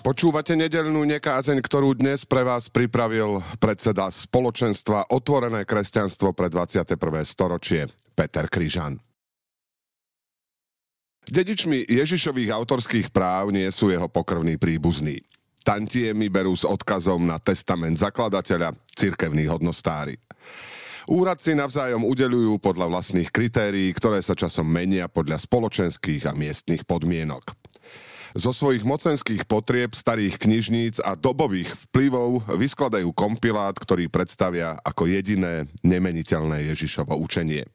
Počúvate nedelnú nekázeň, ktorú dnes pre vás pripravil predseda spoločenstva Otvorené kresťanstvo pre 21. storočie Peter Kryžan. Dedičmi Ježišových autorských práv nie sú jeho pokrvní príbuzní. Tantiemy berú s odkazom na testament zakladateľa cirkevní hodnostári. Úradci navzájom udelujú podľa vlastných kritérií, ktoré sa časom menia podľa spoločenských a miestnych podmienok. Zo svojich mocenských potrieb, starých knižníc a dobových vplyvov vyskladajú kompilát, ktorý predstavia ako jediné nemeniteľné Ježišovo učenie.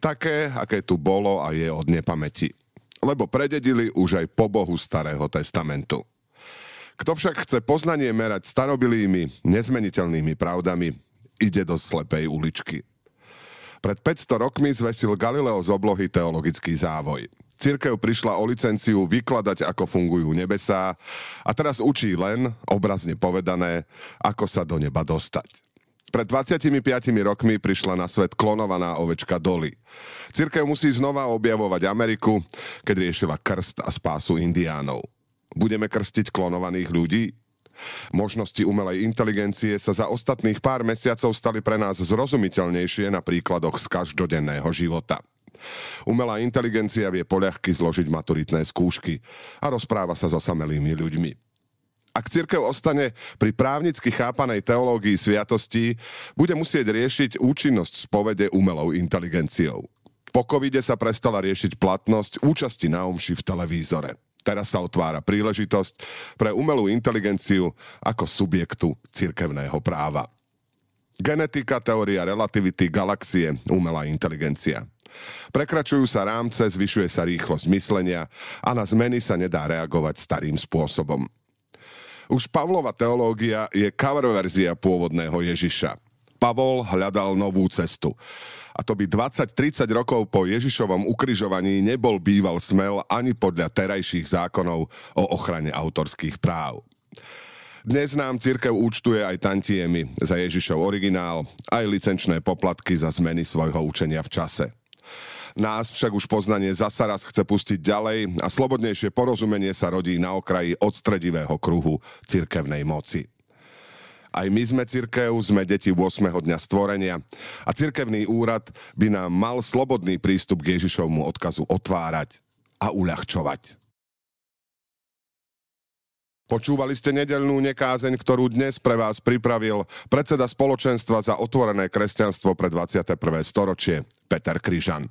Také, aké tu bolo a je od nepamäti. Lebo prededili už aj po Bohu Starého testamentu. Kto však chce poznanie merať starobilými, nezmeniteľnými pravdami, ide do slepej uličky. Pred 500 rokmi zvesil Galileo z oblohy teologický závoj. Církev prišla o licenciu vykladať, ako fungujú nebesá a teraz učí len, obrazne povedané, ako sa do neba dostať. Pred 25 rokmi prišla na svet klonovaná ovečka Dolly. Církev musí znova objavovať Ameriku, keď riešila krst a spásu indiánov. Budeme krstiť klonovaných ľudí? Možnosti umelej inteligencie sa za ostatných pár mesiacov stali pre nás zrozumiteľnejšie na príkladoch z každodenného života. Umelá inteligencia vie poľahky zložiť maturitné skúšky a rozpráva sa s osamelými ľuďmi. Ak církev ostane pri právnicky chápanej teológii sviatostí, bude musieť riešiť účinnosť spovede umelou inteligenciou. Po covide sa prestala riešiť platnosť účasti na omši v televízore. Teraz sa otvára príležitosť pre umelú inteligenciu ako subjektu cirkevného práva. Genetika, teória relativity, galaxie, umelá inteligencia. Prekračujú sa rámce, zvyšuje sa rýchlosť myslenia a na zmeny sa nedá reagovať starým spôsobom. Už Pavlova teológia je cover verzia pôvodného Ježiša. Pavol hľadal novú cestu. A to by 20-30 rokov po Ježišovom ukrižovaní nebol býval smel ani podľa terajších zákonov o ochrane autorských práv. Dnes nám církev účtuje aj tantiemy za Ježišov originál, aj licenčné poplatky za zmeny svojho učenia v čase. Nás však už poznanie zasa raz chce pustiť ďalej a slobodnejšie porozumenie sa rodí na okraji odstredivého kruhu cirkevnej moci. Aj my sme cirkev, sme deti 8. dňa stvorenia a cirkevný úrad by nám mal slobodný prístup k Ježišovmu odkazu otvárať a uľahčovať. Počúvali ste nedelnú nekázeň, ktorú dnes pre vás pripravil predseda spoločenstva za otvorené kresťanstvo pre 21. storočie Peter Kryžan.